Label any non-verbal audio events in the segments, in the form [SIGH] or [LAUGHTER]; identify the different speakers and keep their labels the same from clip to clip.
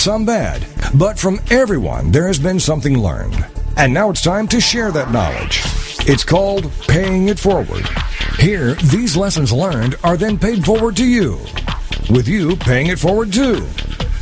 Speaker 1: some bad. But from everyone, there has been something learned. And now it's time to share that knowledge. It's called Paying It Forward. Here, these lessons learned are then paid forward to you, with you paying it forward too.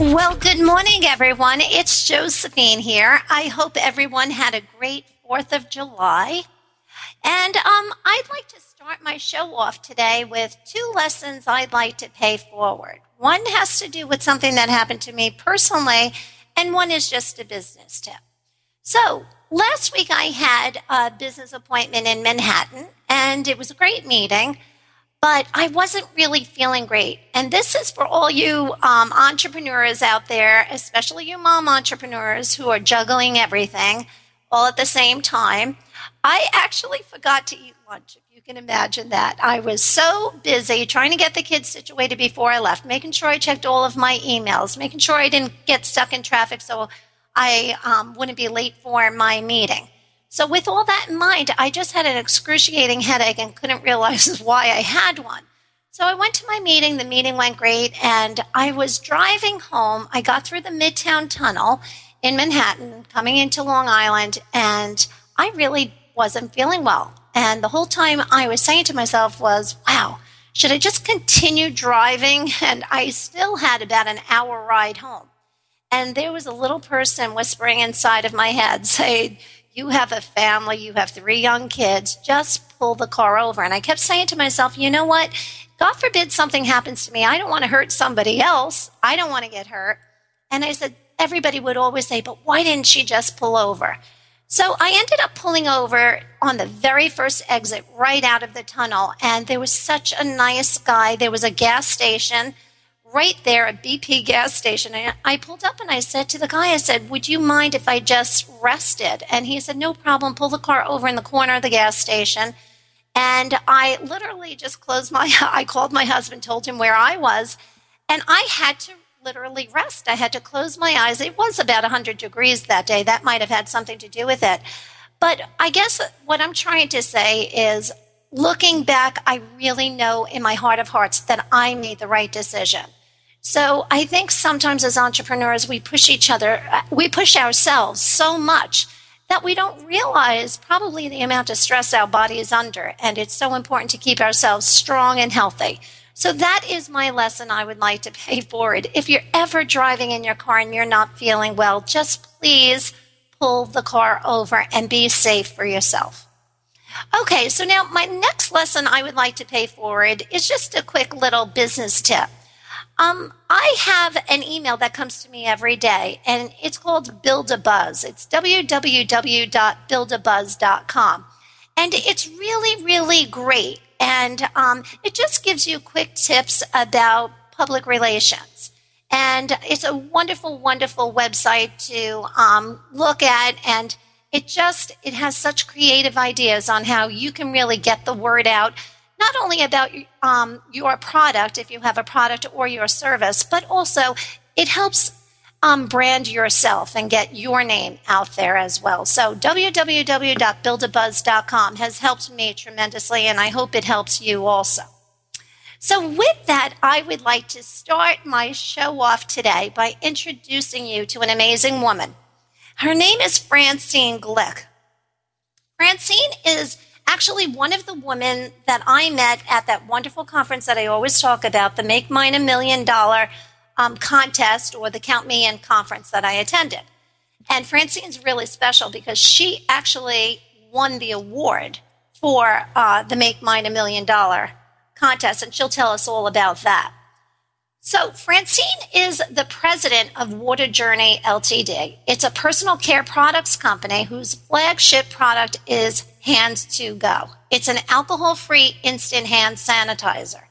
Speaker 2: Well, good morning, everyone. It's Josephine here. I hope everyone had a great 4th of July. And um, I'd like to start my show off today with two lessons I'd like to pay forward. One has to do with something that happened to me personally, and one is just a business tip. So, last week I had a business appointment in Manhattan, and it was a great meeting but I wasn't really feeling great. And this is for all you um, entrepreneurs out there, especially you mom entrepreneurs who are juggling everything all at the same time. I actually forgot to eat lunch, if you can imagine that. I was so busy trying to get the kids situated before I left, making sure I checked all of my emails, making sure I didn't get stuck in traffic so I um, wouldn't be late for my meeting. So, with all that in mind, I just had an excruciating headache and couldn't realize [LAUGHS] why I had one. So, I went to my meeting. The meeting went great. And I was driving home. I got through the Midtown Tunnel in Manhattan, coming into Long Island, and I really wasn't feeling well. And the whole time I was saying to myself was, wow, should I just continue driving? [LAUGHS] And I still had about an hour ride home. And there was a little person whispering inside of my head [LAUGHS] saying, you have a family, you have three young kids, just pull the car over. And I kept saying to myself, you know what? God forbid something happens to me. I don't want to hurt somebody else. I don't want to get hurt. And I said, everybody would always say, but why didn't she just pull over? So I ended up pulling over on the very first exit right out of the tunnel. And there was such a nice guy. There was a gas station right there, a BP gas station. And I pulled up and I said to the guy, I said, Would you mind if I just rested? And he said, No problem. Pull the car over in the corner of the gas station. And I literally just closed my [LAUGHS] I called my husband, told him where I was, and I had to literally rest. I had to close my eyes. It was about 100 degrees that day. That might have had something to do with it. But I guess what I'm trying to say is looking back, I really know in my heart of hearts that I made the right decision. So I think sometimes as entrepreneurs, we push each other, uh, we push ourselves so much that we don't realize probably the amount of stress our body is under. And it's so important to keep ourselves strong and healthy. So that is my lesson I would like to pay forward. If you're ever driving in your car and you're not feeling well, just please pull the car over and be safe for yourself. Okay, so now my next lesson I would like to pay forward is just a quick little business tip. Um, I have an email that comes to me every day, and it's called Build a Buzz. It's www.buildabuzz.com. And it's really, really great. And um, it just gives you quick tips about public relations. And it's a wonderful, wonderful website to um, look at. And it just, it has such creative ideas on how you can really get the word out not only about um, your product, if you have a product or your service, but also it helps um, brand yourself and get your name out there as well. So, www.buildabuzz.com has helped me tremendously, and I hope it helps you also. So, with that, I would like to start my show off today by introducing you to an amazing woman. Her name is Francine Glick. Francine is actually one of the women that I met at that wonderful conference that I always talk about, the Make Mine a Million Dollar um, contest or the Count Me In conference that I attended. And Francine's really special because she actually won the award for uh, the Make Mine a Million Dollar contest, and she'll tell us all about that. So, Francine is the president of Water Journey Ltd. It's a personal care products company whose flagship product is Hands to Go. It's an alcohol free instant hand sanitizer.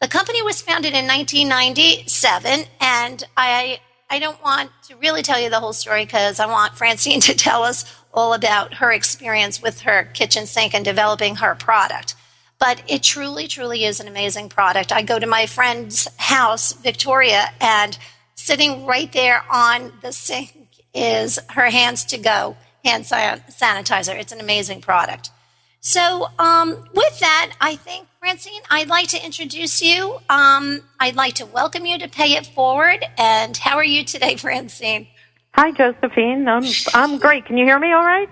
Speaker 2: The company was founded in 1997, and I, I don't want to really tell you the whole story because I want Francine [LAUGHS] to tell us all about her experience with her kitchen sink and developing her product but it truly, truly is an amazing product. I go to my friend's house, Victoria, and sitting right there on the sink is her hands to go hand sanitizer. It's an amazing product. So, um, with that, I think, Francine, I'd like to introduce you. Um, I'd like to welcome you to Pay It Forward. And how are you today, [LAUGHS] Francine?
Speaker 3: Hi, Josephine. I'm, I'm great. Can you hear me all right?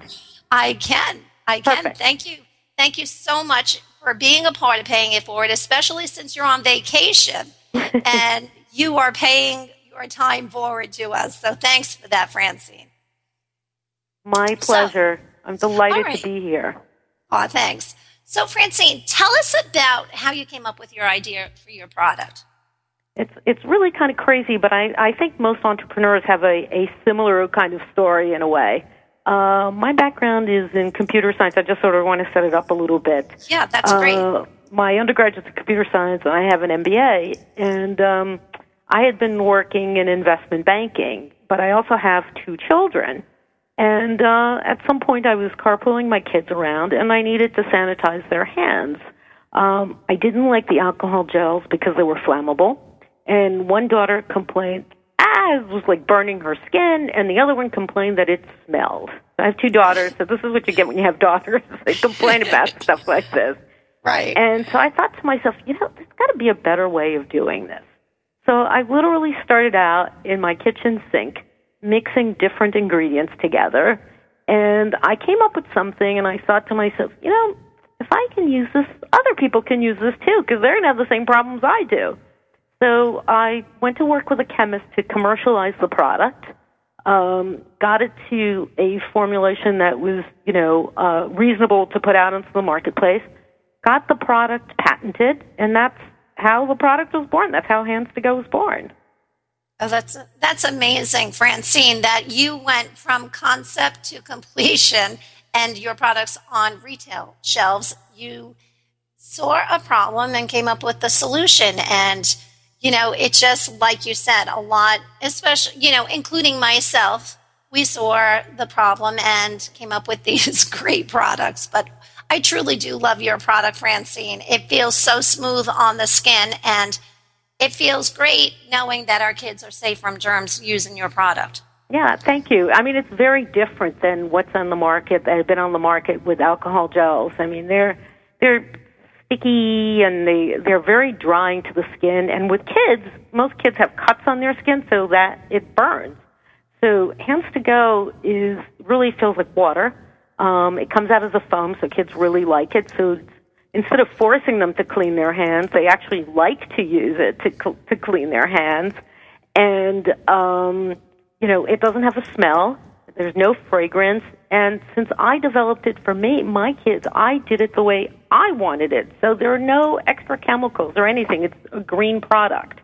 Speaker 2: I can. I can. Perfect. Thank you. Thank you so much for being a part of paying it forward, especially since you're on vacation [LAUGHS] and you are paying your time forward to us. So thanks for that, Francine.
Speaker 3: My pleasure. So, I'm delighted right. to be here.
Speaker 2: Oh, thanks. So, Francine, tell us about how you came up with your idea for your product.
Speaker 3: It's it's really kind of crazy, but I, I think most entrepreneurs have a, a similar kind of story in a way. Uh, my background is in computer science. I just sort of want to set it up a little bit.
Speaker 2: Yeah, that's uh, great.
Speaker 3: My undergraduate's in computer science, and I have an MBA. And um, I had been working in investment banking, but I also have two children. And uh, at some point, I was carpooling my kids around, and I needed to sanitize their hands. Um, I didn't like the alcohol gels because they were flammable. And one daughter complained, ah, it was like burning her skin, and the other one complained that it smelled. I have two daughters, so this is what you get when you have daughters. [LAUGHS] they complain about [LAUGHS] stuff like this.
Speaker 2: Right.
Speaker 3: And so I thought to myself, you know, there's got to be a better way of doing this. So I literally started out in my kitchen sink mixing different ingredients together. And I came up with something, and I thought to myself, you know, if I can use this, other people can use this too, because they're going to have the same problems I do. So I went to work with a chemist to commercialize the product. Um, got it to a formulation that was, you know, uh, reasonable to put out into the marketplace. Got the product patented, and that's how the product was born. That's how Hands to Go was born.
Speaker 2: Oh, that's that's amazing, Francine. That you went from concept to completion, and your products on retail shelves. You saw a problem and came up with the solution, and you know, it's just like you said, a lot, especially, you know, including myself, we saw the problem and came up with [LAUGHS] these great products. But I truly do love your product, Francine. It feels so smooth on the skin and it feels great knowing that our kids are safe from germs using your product.
Speaker 3: Yeah, thank you. I mean, it's very different than what's on the market that have been on the market with alcohol gels. I mean, they're they're sticky and they they're very drying to the skin. And with kids, most kids have cuts on their skin so that it burns. So Hands to Go is really feels like water. Um, it comes out as a foam, so kids really like it. So instead of forcing them to clean their hands, they actually like to use it to cl- to clean their hands. And um, you know, it doesn't have a smell. There's no fragrance. And since I developed it for me, my kids, I did it the way I wanted it. So there are no extra chemicals or anything. It's a green product.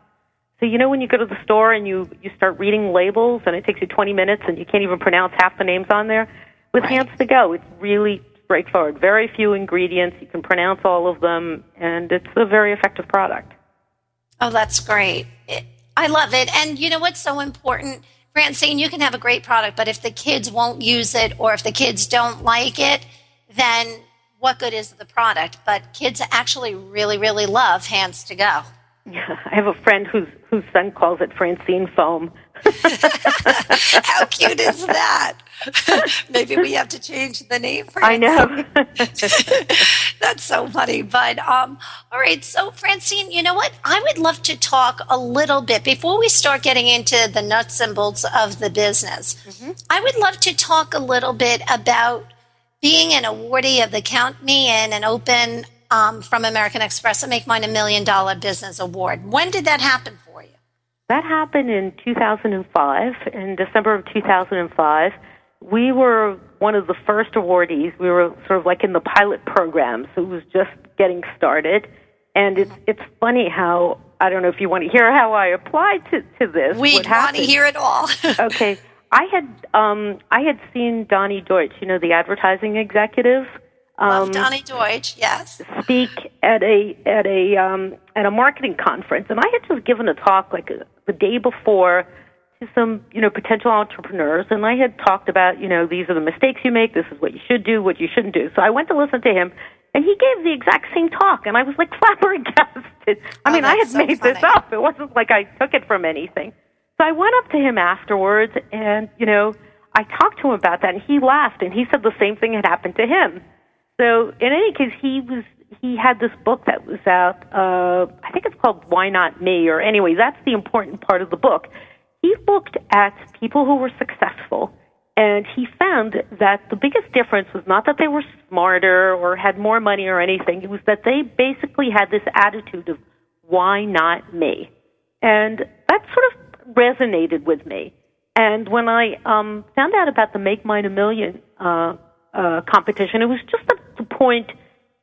Speaker 3: So you know when you go to the store and you you start reading labels and it takes you 20 minutes and you can't even pronounce half the names on there. With right. Hands to Go, it's really straightforward. Very few ingredients. You can pronounce all of them, and it's a very effective product.
Speaker 2: Oh, that's great. It, I love it. And you know what's so important? Francine, you can have a great product, but if the kids won't use it or if the kids don't like it, then what good is the product? But kids actually really, really love Hands to Go.
Speaker 3: Yeah, [LAUGHS] I have a friend whose whose son calls it Francine foam. [LAUGHS]
Speaker 2: How cute is that? [LAUGHS] Maybe we have to change the name for
Speaker 3: I know. [LAUGHS]
Speaker 2: That's so funny. But um, all right, so Francine, you know what? I would love to talk a little bit before we start getting into the nuts and bolts of the business. Mm-hmm. I would love to talk a little bit about being an awardee of the Count Me In and Open um, from American Express and Make Mine a Million Dollar Business Award. When did that happen?
Speaker 3: That happened in 2005. In December of 2005, we were one of the first awardees. We were sort of like in the pilot program, so it was just getting started. And it's it's funny how I don't know if you want to hear how I applied to to this.
Speaker 2: We want to hear it all. [LAUGHS]
Speaker 3: okay, I had um, I had seen Donny Deutsch, you know, the advertising executive.
Speaker 2: Um, Love Donny Deutsch, yes.
Speaker 3: Speak at a at a um, at a marketing conference, and I had just given a talk like the day before to some you know potential entrepreneurs, and I had talked about you know these are the mistakes you make, this is what you should do, what you shouldn't do. So I went to listen to him, and he gave the exact same talk, and I was like [LAUGHS] flabbergasted. I
Speaker 2: oh,
Speaker 3: mean, I had
Speaker 2: so
Speaker 3: made
Speaker 2: funny.
Speaker 3: this up; it wasn't like I took it from anything. So I went up to him afterwards, and you know I talked to him about that, and he laughed, and he said the same thing had happened to him. So in any case, he was he had this book that was out. Uh, I think it's called Why Not Me, or anyway, that's the important part of the book. He looked at people who were successful, and he found that the biggest difference was not that they were smarter or had more money or anything. It was that they basically had this attitude of why not me, and that sort of resonated with me. And when I um, found out about the Make Mine a Million uh, uh, competition, it was just the point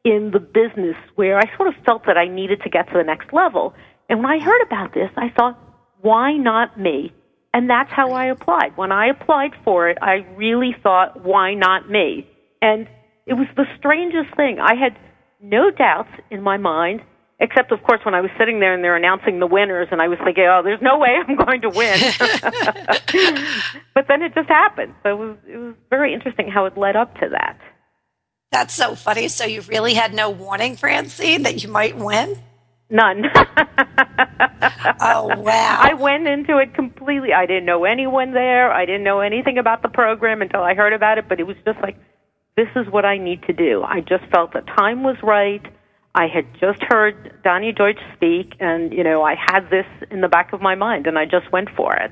Speaker 3: in the business where I sort of felt that I needed to get to the next level. And when I heard about this, I thought, why not me? And that's how I applied. When I applied for it, I really thought, why not me? And it was the strangest thing. I had no doubts in my mind, except, of course, when I was sitting there and they're announcing the winners, and I was thinking, oh, there's no way I'm [LAUGHS] going to win. [LAUGHS] but then it just happened. So it was, it was very interesting how it led up to that.
Speaker 2: That's so funny. So you really had no warning, Francine, that you might win?
Speaker 3: None. [LAUGHS]
Speaker 2: oh wow!
Speaker 3: I went into it completely. I didn't know anyone there. I didn't know anything about the program until I heard about it. But it was just like, this is what I need to do. I just felt the time was right. I had just heard Donny Deutsch speak, and you know, I had this in the back of my mind, and I just went for it.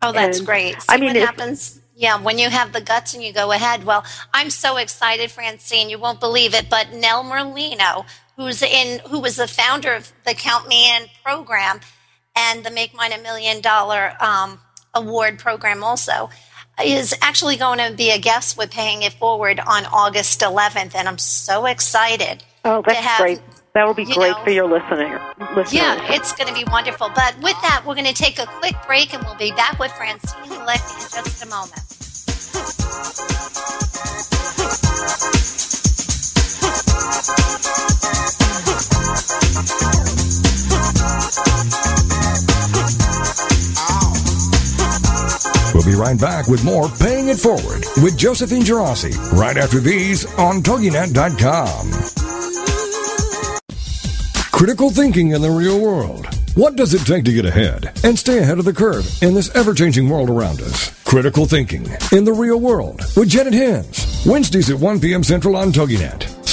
Speaker 2: Oh, that's
Speaker 3: And,
Speaker 2: great. See
Speaker 3: I mean,
Speaker 2: what happens. Yeah, when you have the guts and you go ahead. Well, I'm so excited, Francine. You won't believe it, but Nell Merlino, who's in, who was the founder of the Count Me In program and the Make Mine a Million Dollar um, award program, also, is actually going to be a guest with Paying It Forward on August 11th, and I'm so excited.
Speaker 3: Oh,
Speaker 2: to
Speaker 3: that's
Speaker 2: have-
Speaker 3: great. That will be
Speaker 2: you
Speaker 3: great
Speaker 2: know-
Speaker 3: for your listener. listeners.
Speaker 2: Yeah, it's going to be wonderful. But with that, we're going to take a quick break and we'll be back with Francine Glick in just a moment.
Speaker 1: We'll be right back with more Paying It Forward with Josephine Geraci right after these on TogiNet.com. Critical thinking in the real world. What does it take to get ahead and stay ahead of the curve in this ever changing world around us? Critical thinking in the real world with Janet Hens. Wednesdays at 1 p.m. Central on TogiNet.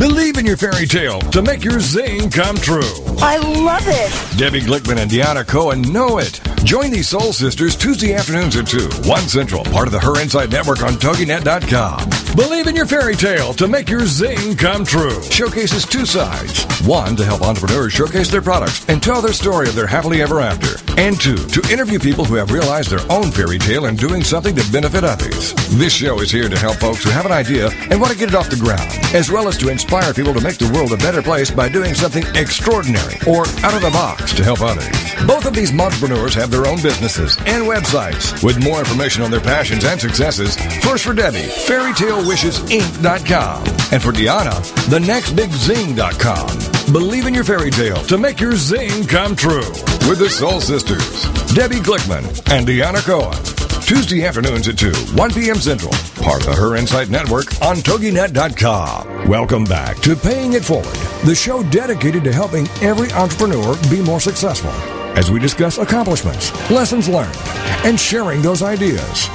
Speaker 1: Believe in your fairy tale to make your zing come true.
Speaker 3: I love it.
Speaker 1: Debbie Glickman and Deanna Cohen know it. Join these soul sisters Tuesday afternoons at 2, 1 Central, part of the Her Insight Network on TogiNet.com. Believe in your fairy tale to make your zing come true. Showcases two sides. One, to help entrepreneurs showcase their products and tell their story of their happily ever after. And two, to interview people who have realized their own fairy tale and doing something to benefit others. This show is here to help folks who have an idea and want to get it off the ground, as well as to inspire people to make the world a better place by doing something extraordinary or out of the box to help others. Both of these entrepreneurs have their own businesses and websites. With more information on their passions and successes, first for Debbie, fairytalewishesinc.com, and for Deanna, thenextbigzing.com. Believe in your fairy tale to make your zing come true with the Soul Sisters, Debbie Glickman and Deanna Cohen. Tuesday afternoons at 2, 1 p.m. Central, part of Her Insight Network on TogiNet.com. Welcome back to Paying It Forward, the show dedicated to helping every entrepreneur be more successful as we discuss accomplishments, lessons learned, and sharing those ideas.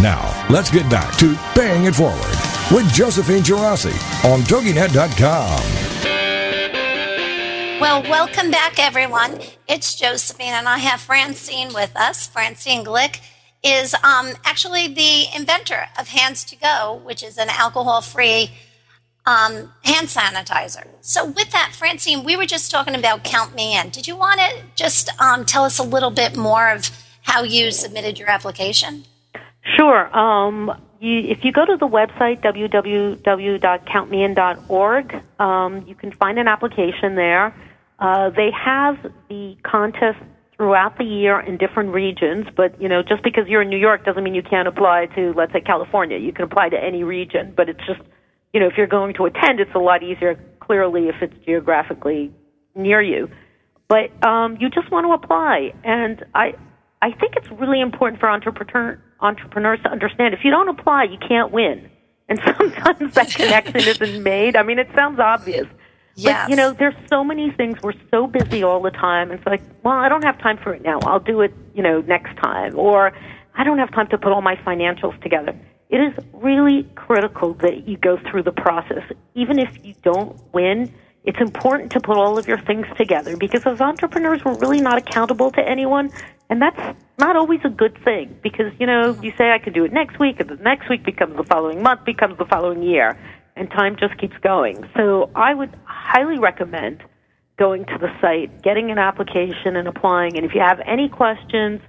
Speaker 1: Now, let's get back to Paying It Forward with Josephine Geraci on TogiNet.com.
Speaker 2: Well, welcome back, everyone. It's Josephine, and I have Francine with us. Francine Glick is um, actually the inventor of Hands to Go, which is an alcohol free um, hand sanitizer. So, with that, Francine, we were just talking about Count Me In. Did you want to just um, tell us a little bit more of how you submitted your application?
Speaker 3: Sure. Um, you, if you go to the website www.countmein.org, um, you can find an application there. Uh, they have the contest throughout the year in different regions, but you know, just because you're in New York doesn't mean you can't apply to, let's say, California. You can apply to any region, but it's just, you know, if you're going to attend, it's a lot easier. Clearly, if it's geographically near you, but um, you just want to apply, and I, I think it's really important for entrepreneur, entrepreneurs to understand if you don't apply, you can't win. And [LAUGHS] sometimes that [LAUGHS] connection isn't made. I mean, it sounds obvious.
Speaker 2: Yes.
Speaker 3: But, you know, there's so many things. We're so busy all the time. It's like, well, I don't have time for it now. I'll do it, you know, next time. Or I don't have time to put all my financials together. It is really critical that you go through the process. Even if you don't win, it's important to put all of your things together because as entrepreneurs, we're really not accountable to anyone. And that's not always a good thing because, you know, you say I could do it next week and the next week becomes the following month, becomes the following year, and time just keeps going. So I would highly recommend going to the site, getting an application and applying. And if you have any questions,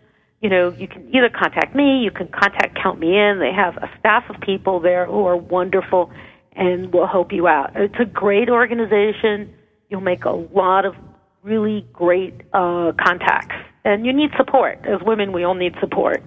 Speaker 3: you know, you can either contact me, you can contact Count Me In. They have a staff of people there who are wonderful and will help you out. It's a great organization. You'll make a lot of really great uh, contacts. And you need support. As women, we all need support.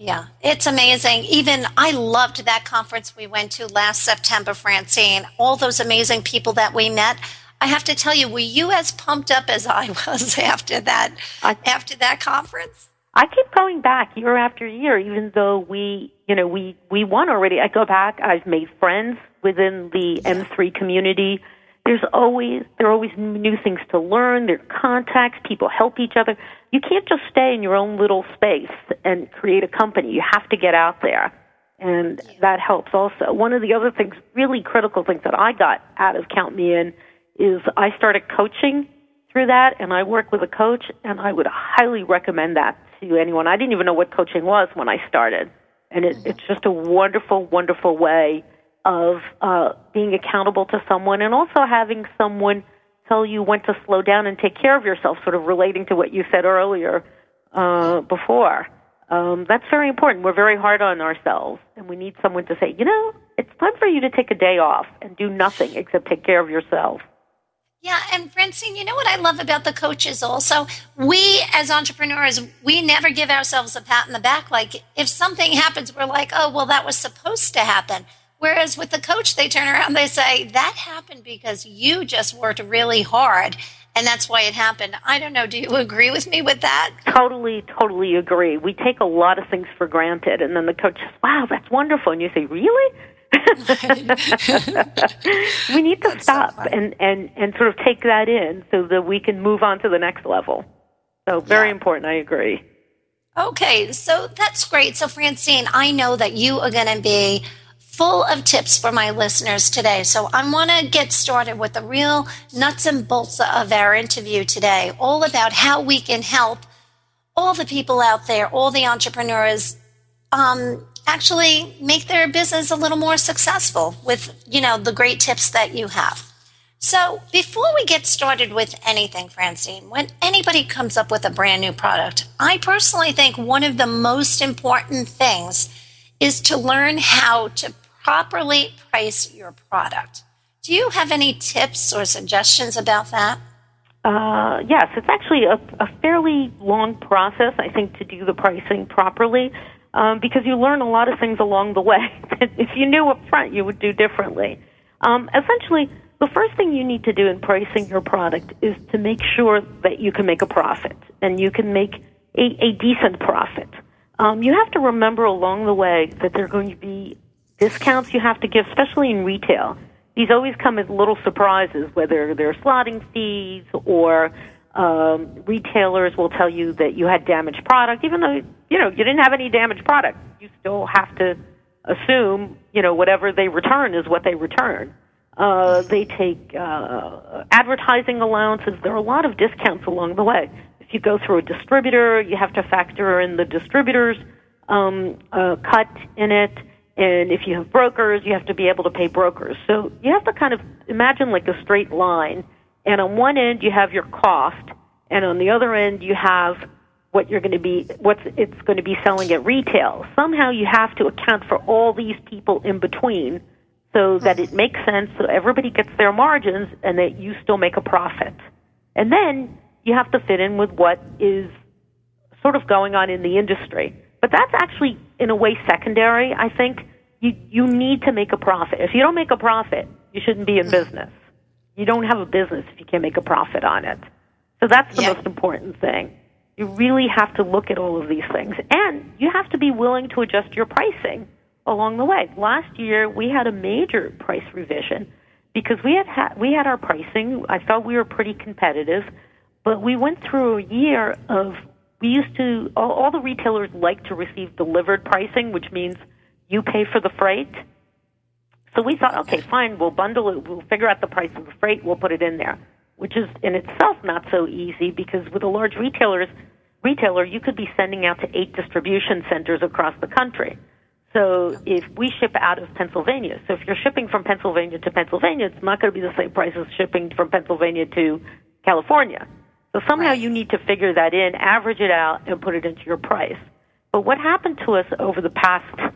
Speaker 2: Yeah, it's amazing. Even I loved that conference we went to last September, Francine. All those amazing people that we met. I have to tell you, were you as pumped up as I [LAUGHS] was after that
Speaker 3: I,
Speaker 2: after that conference?
Speaker 3: I keep going back year after year, even though we, you know, we we won already. I go back. I've made friends within the M3 community. There's always there are always new things to learn. There are contacts. People help each other. You can't just stay in your own little space and create a company. You have to get out there, and that helps also. One of the other things, really critical things that I got out of Count Me In, is I started coaching through that, and I work with a coach, and I would highly recommend that to anyone. I didn't even know what coaching was when I started, and it, it's just a wonderful, wonderful way of uh, being accountable to someone and also having someone tell you when to slow down and take care of yourself, sort of relating to what you said earlier uh, before. Um, that's very important. We're very hard on ourselves, and we need someone to say, you know, it's time for you to take a day off and do nothing except take care of yourself.
Speaker 2: Yeah, and Francine, you know what I love about the coaches also? We as entrepreneurs, we never give ourselves a pat in the back. Like if something happens, we're like, oh, well, that was supposed to happen. Whereas with the coach, they turn around, they say, that happened because you just worked really hard and that's why it happened. I don't know. Do you agree with me with that?
Speaker 3: Totally, totally agree. We take a lot of things for granted, and then the coach says, wow, that's wonderful. And you say, really? [LAUGHS] we need to
Speaker 2: That's
Speaker 3: stop
Speaker 2: fun.
Speaker 3: and, and, and sort of take that in so that we can move on to the next level. So very
Speaker 2: Yeah.
Speaker 3: important. I agree.
Speaker 2: Okay, so that's great. So, Francine, I know that you are going to be full of tips for my listeners today. So, I want to get started with the real nuts and bolts of our interview today, all about how we can help all the people out there, all the entrepreneurs, um, actually make their business a little more successful with, you know, the great tips that you have. So, before we get started with anything, Francine, when anybody comes up with a brand new product, I personally think one of the most important things is to learn how to properly price your product. Do you have any tips or suggestions about that?
Speaker 3: Uh, yes, it's actually a, a fairly long process, I think, to do the pricing properly um, because you learn a lot of things along the way that [LAUGHS] if you knew up front you would do differently. Um, essentially, the first thing you need to do in pricing your product is to make sure that you can make a profit and you can make a, a decent profit. Um, you have to remember along the way that there are going to be discounts you have to give, especially in retail. These always come as little surprises, whether they're slotting fees or um, retailers will tell you that you had damaged product, even though you know you didn't have any damaged product. You still have to assume you know whatever they return is what they return. Uh, they take uh, advertising allowances. There are a lot of discounts along the way. If you go through a distributor, you have to factor in the distributor's um, uh, cut in it. And if you have brokers, you have to be able to pay brokers. So you have to kind of imagine like a straight line. And on one end, you have your cost, and on the other end, you have what you're going to be, what's it's going to be selling at retail. Somehow, you have to account for all these people in between so that it makes sense so everybody gets their margins and that you still make a profit. And then you have to fit in with what is sort of going on in the industry. But that's actually, in a way, secondary. I think you, you need to make a profit. If you don't make a profit, you shouldn't be in mm. business. You don't have a business if you can't make a profit on it. So that's the yeah. most important thing. You really have to look at all of these things. And you have to be willing to adjust your pricing along the way. Last year, we had a major price revision because we had ha- we had our pricing. I thought we were pretty competitive, but we went through a year of we used to all, all the retailers like to receive delivered pricing, which means you pay for the freight. So we thought, okay, fine, we'll bundle it. We'll figure out the price of the freight. We'll put it in there, which is in itself not so easy because with a large retailers retailer, you could be sending out to eight distribution centers across the country. So if we ship out of Pennsylvania, so if you're shipping from Pennsylvania to Pennsylvania, it's not going to be the same price as shipping from Pennsylvania to California. So somehow you need to figure that in, average it out, and put it into your price. But what happened to us over the past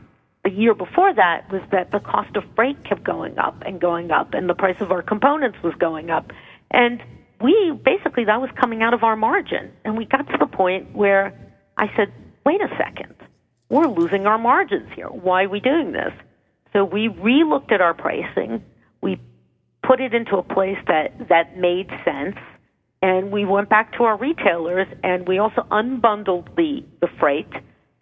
Speaker 3: the year before that was that the cost of freight kept going up and going up, and the price of our components was going up, and we basically that was coming out of our margin, and we got to the point where I said, "Wait a second we're losing our margins here. Why are we doing this? So we relooked at our pricing. We put it into a place that, that made sense. And we went back to our retailers and we also unbundled the, the freight.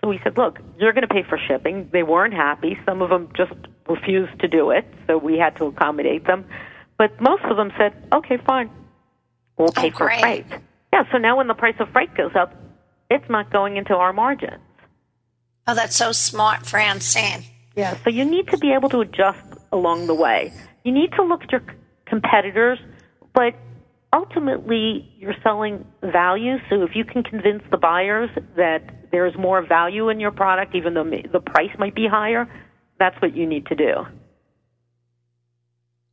Speaker 3: So we said, look, you're going to pay for shipping. They weren't happy. Some of them just refused to do it. So we had to accommodate them. But most of them said, okay, fine. We'll pay oh, for freight. Yeah, so now when the price of freight goes up, it's not going into our margins.
Speaker 2: Oh, that's so smart, Francine.
Speaker 3: Yeah, so you need to be able to adjust along the way. You need to look at your competitors, but ultimately you're selling value. So if you can convince the buyers that there's more value in your product, even though the price might be higher, that's what you need to do.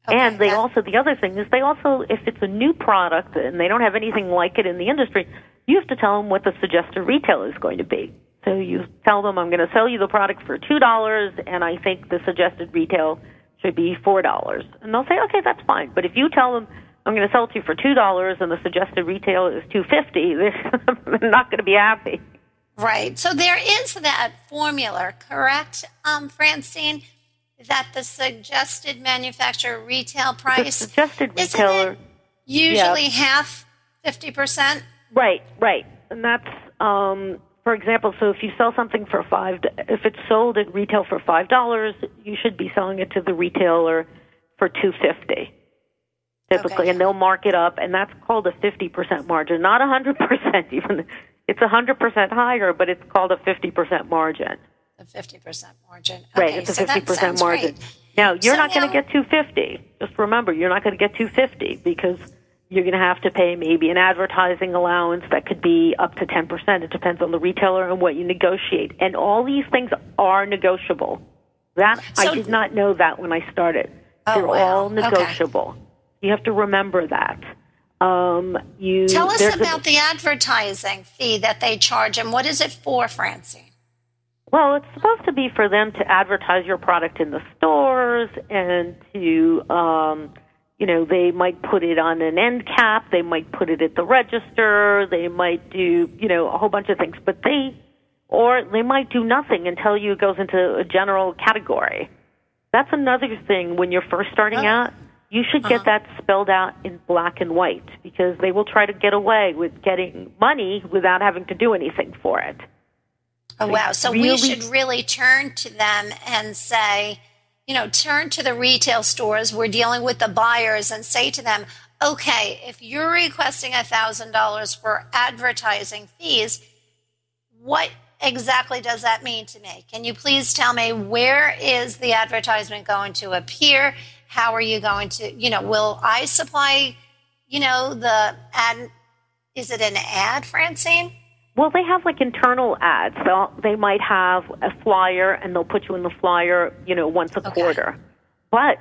Speaker 3: Okay, and they also, the other thing is they also, if it's a new product and they don't have anything like it in the industry, you have to tell them what the suggested retail is going to be. So you tell them, I'm going to sell you the product for $2, and I think the suggested retail should be $4. And they'll say, okay, that's fine. But if you tell them, I'm going to sell it to you for $2 and the suggested retail is 250 they're [LAUGHS] not going to be happy.
Speaker 2: Right. So there is that formula, correct, um, Francine? That the suggested manufacturer retail price
Speaker 3: the suggested retailer
Speaker 2: usually yeah. half fifty percent.
Speaker 3: Right, right, and that's um, for example, so if you sell something for five, if it's sold at retail for five dollars, you should be selling it to the retailer for two fifty, typically, okay. and they'll mark it up, and that's called a fifty percent margin, not a hundred percent. [LAUGHS] Even it's a hundred percent higher, but it's called a fifty percent margin.
Speaker 2: A fifty percent margin,
Speaker 3: okay, right? It's a fifty so percent margin. Great. Now you're so not going to get two fifty. Just remember, you're not going to get two fifty because you're going to have to pay maybe an advertising allowance that could be up to 10%. It depends on the retailer and what you negotiate. And all these things are negotiable. That so, I did not know that when I started. Oh, They're wow. all negotiable. Okay. You have to remember that. Um, you
Speaker 2: tell us about a, the advertising fee that they charge, and what is it for, Francie?
Speaker 3: Well, it's supposed to be for them to advertise your product in the stores and to um, you know, they might put it on an end cap, they might put it at the register, they might do, you know, a whole bunch of things, but they, or they might do nothing until you it goes into a general category. That's another thing when you're first starting oh. out. You should get
Speaker 2: Uh-huh.
Speaker 3: that spelled out in black and white because they will try to get away with getting money without having to do anything for it.
Speaker 2: Oh, wow. So we should really turn to them and say, you know, turn to the retail stores. We're dealing with the buyers and say to them, okay, if you're requesting $1,000 for advertising fees, what exactly does that mean to me? Can you please tell me where is the advertisement going to appear? How are you going to, you know, will I supply, you know, the ad? Is it an ad, Francine?
Speaker 3: Well, they have like internal ads. They'll, they might have a flyer and they'll put you in the flyer, you know, once a
Speaker 2: Okay.
Speaker 3: quarter. But,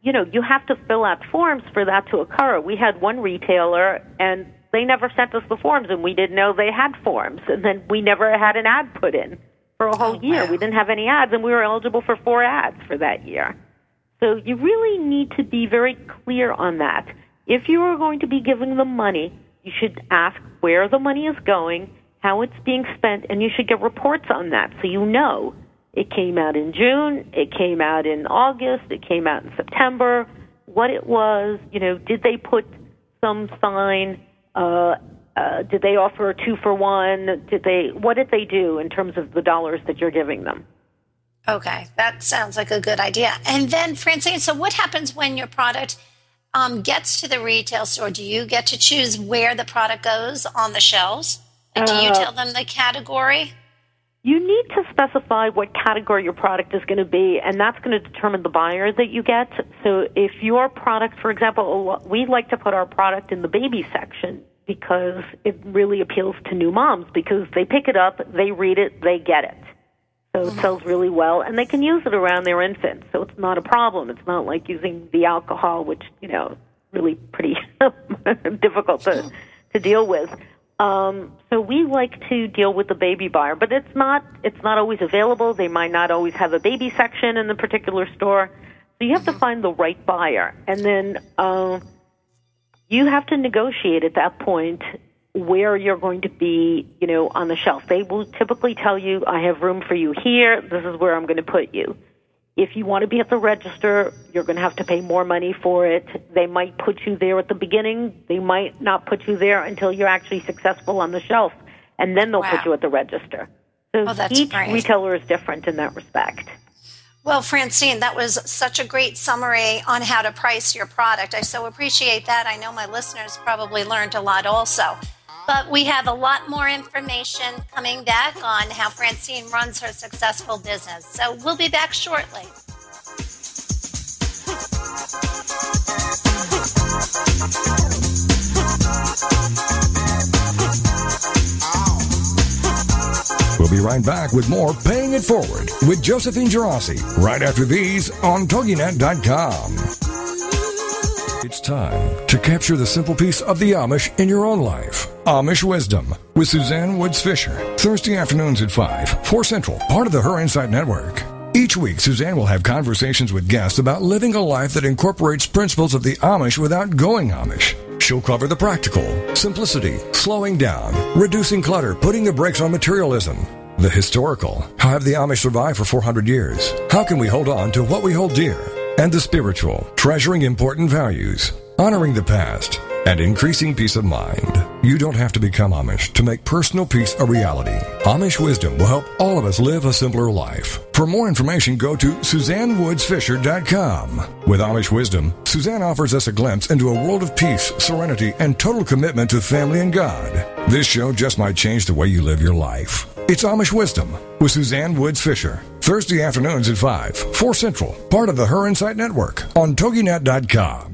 Speaker 3: you know, you have to fill out forms for that to occur. We had one retailer and they never sent us the forms and we didn't know they had forms. And then we never had an ad put in for a whole
Speaker 2: Oh,
Speaker 3: year.
Speaker 2: wow.
Speaker 3: We didn't have any ads and we were eligible for four ads for that year. So you really need to be very clear on that. If you are going to be giving them money, you should ask where the money is going, how it's being spent, and you should get reports on that so you know it came out in June, it came out in August, it came out in September, what it was, you know, did they put some sign, uh, uh, did they offer a two for one? Did they, what did they do in terms of the dollars that you're giving them?
Speaker 2: Okay, that sounds like a good idea. And then, Francine, so what happens when your product um, gets to the retail store? Do you get to choose where the product goes on the shelves? And do you
Speaker 3: Uh,
Speaker 2: tell them the category?
Speaker 3: You need to specify what category your product is going to be, and that's going to determine the buyer that you get. So, if your product, for example, we like to put our product in the baby section because it really appeals to new moms because they pick it up, they read it, they get it. So it sells really well, and they can use it around their infants. So it's not a problem. It's not like using the alcohol, which you know, really pretty [LAUGHS] difficult to to deal with. Um, so we like to deal with the baby buyer, but it's not it's not always available. They might not always have a baby section in the particular store. So you have to find the right buyer, and then uh, you have to negotiate at that point where you're going to be, you know, on the shelf. They will typically tell you, "I have room for you here. This is where I'm going to put you." If you want to be at the register, you're going to have to pay more money for it. They might put you there at the beginning. They might not put you there until you're actually successful on the shelf, and then they'll
Speaker 2: Wow.
Speaker 3: put you at the register. So
Speaker 2: Oh, that's
Speaker 3: each
Speaker 2: great.
Speaker 3: retailer is different in that respect.
Speaker 2: Well, Francine, that was such a great summary on how to price your product. I so appreciate that. I know my listeners probably learned a lot also. But we have a lot more information coming back on how Francine runs her successful business. So we'll be back shortly.
Speaker 1: We'll be right back with more Paying It Forward with Josephine Geraci right after these on TogiNet.com. It's time to capture the simple peace of the Amish in your own life. Amish Wisdom with Suzanne Woods Fisher. Thursday afternoons at 5, 4 Central, part of the Her Insight Network. Each week, Suzanne will have conversations with guests about living a life that incorporates principles of the Amish without going Amish. She'll cover the practical, simplicity, slowing down, reducing clutter, putting the brakes on materialism, the historical, how have the Amish survived for 400 years? How can we hold on to what we hold dear? And the spiritual, treasuring important values, honoring the past, and increasing peace of mind. You don't have to become Amish to make personal peace a reality. Amish wisdom will help all of us live a simpler life. For more information, go to SuzanneWoodsFisher.com. With Amish wisdom, Suzanne offers us a glimpse into a world of peace, serenity, and total commitment to family and God. This show just might change the way you live your life. It's Amish Wisdom with Suzanne Woods Fisher. Thursday afternoons at 5, 4 Central, part of the Her Insight Network on TogiNet.com.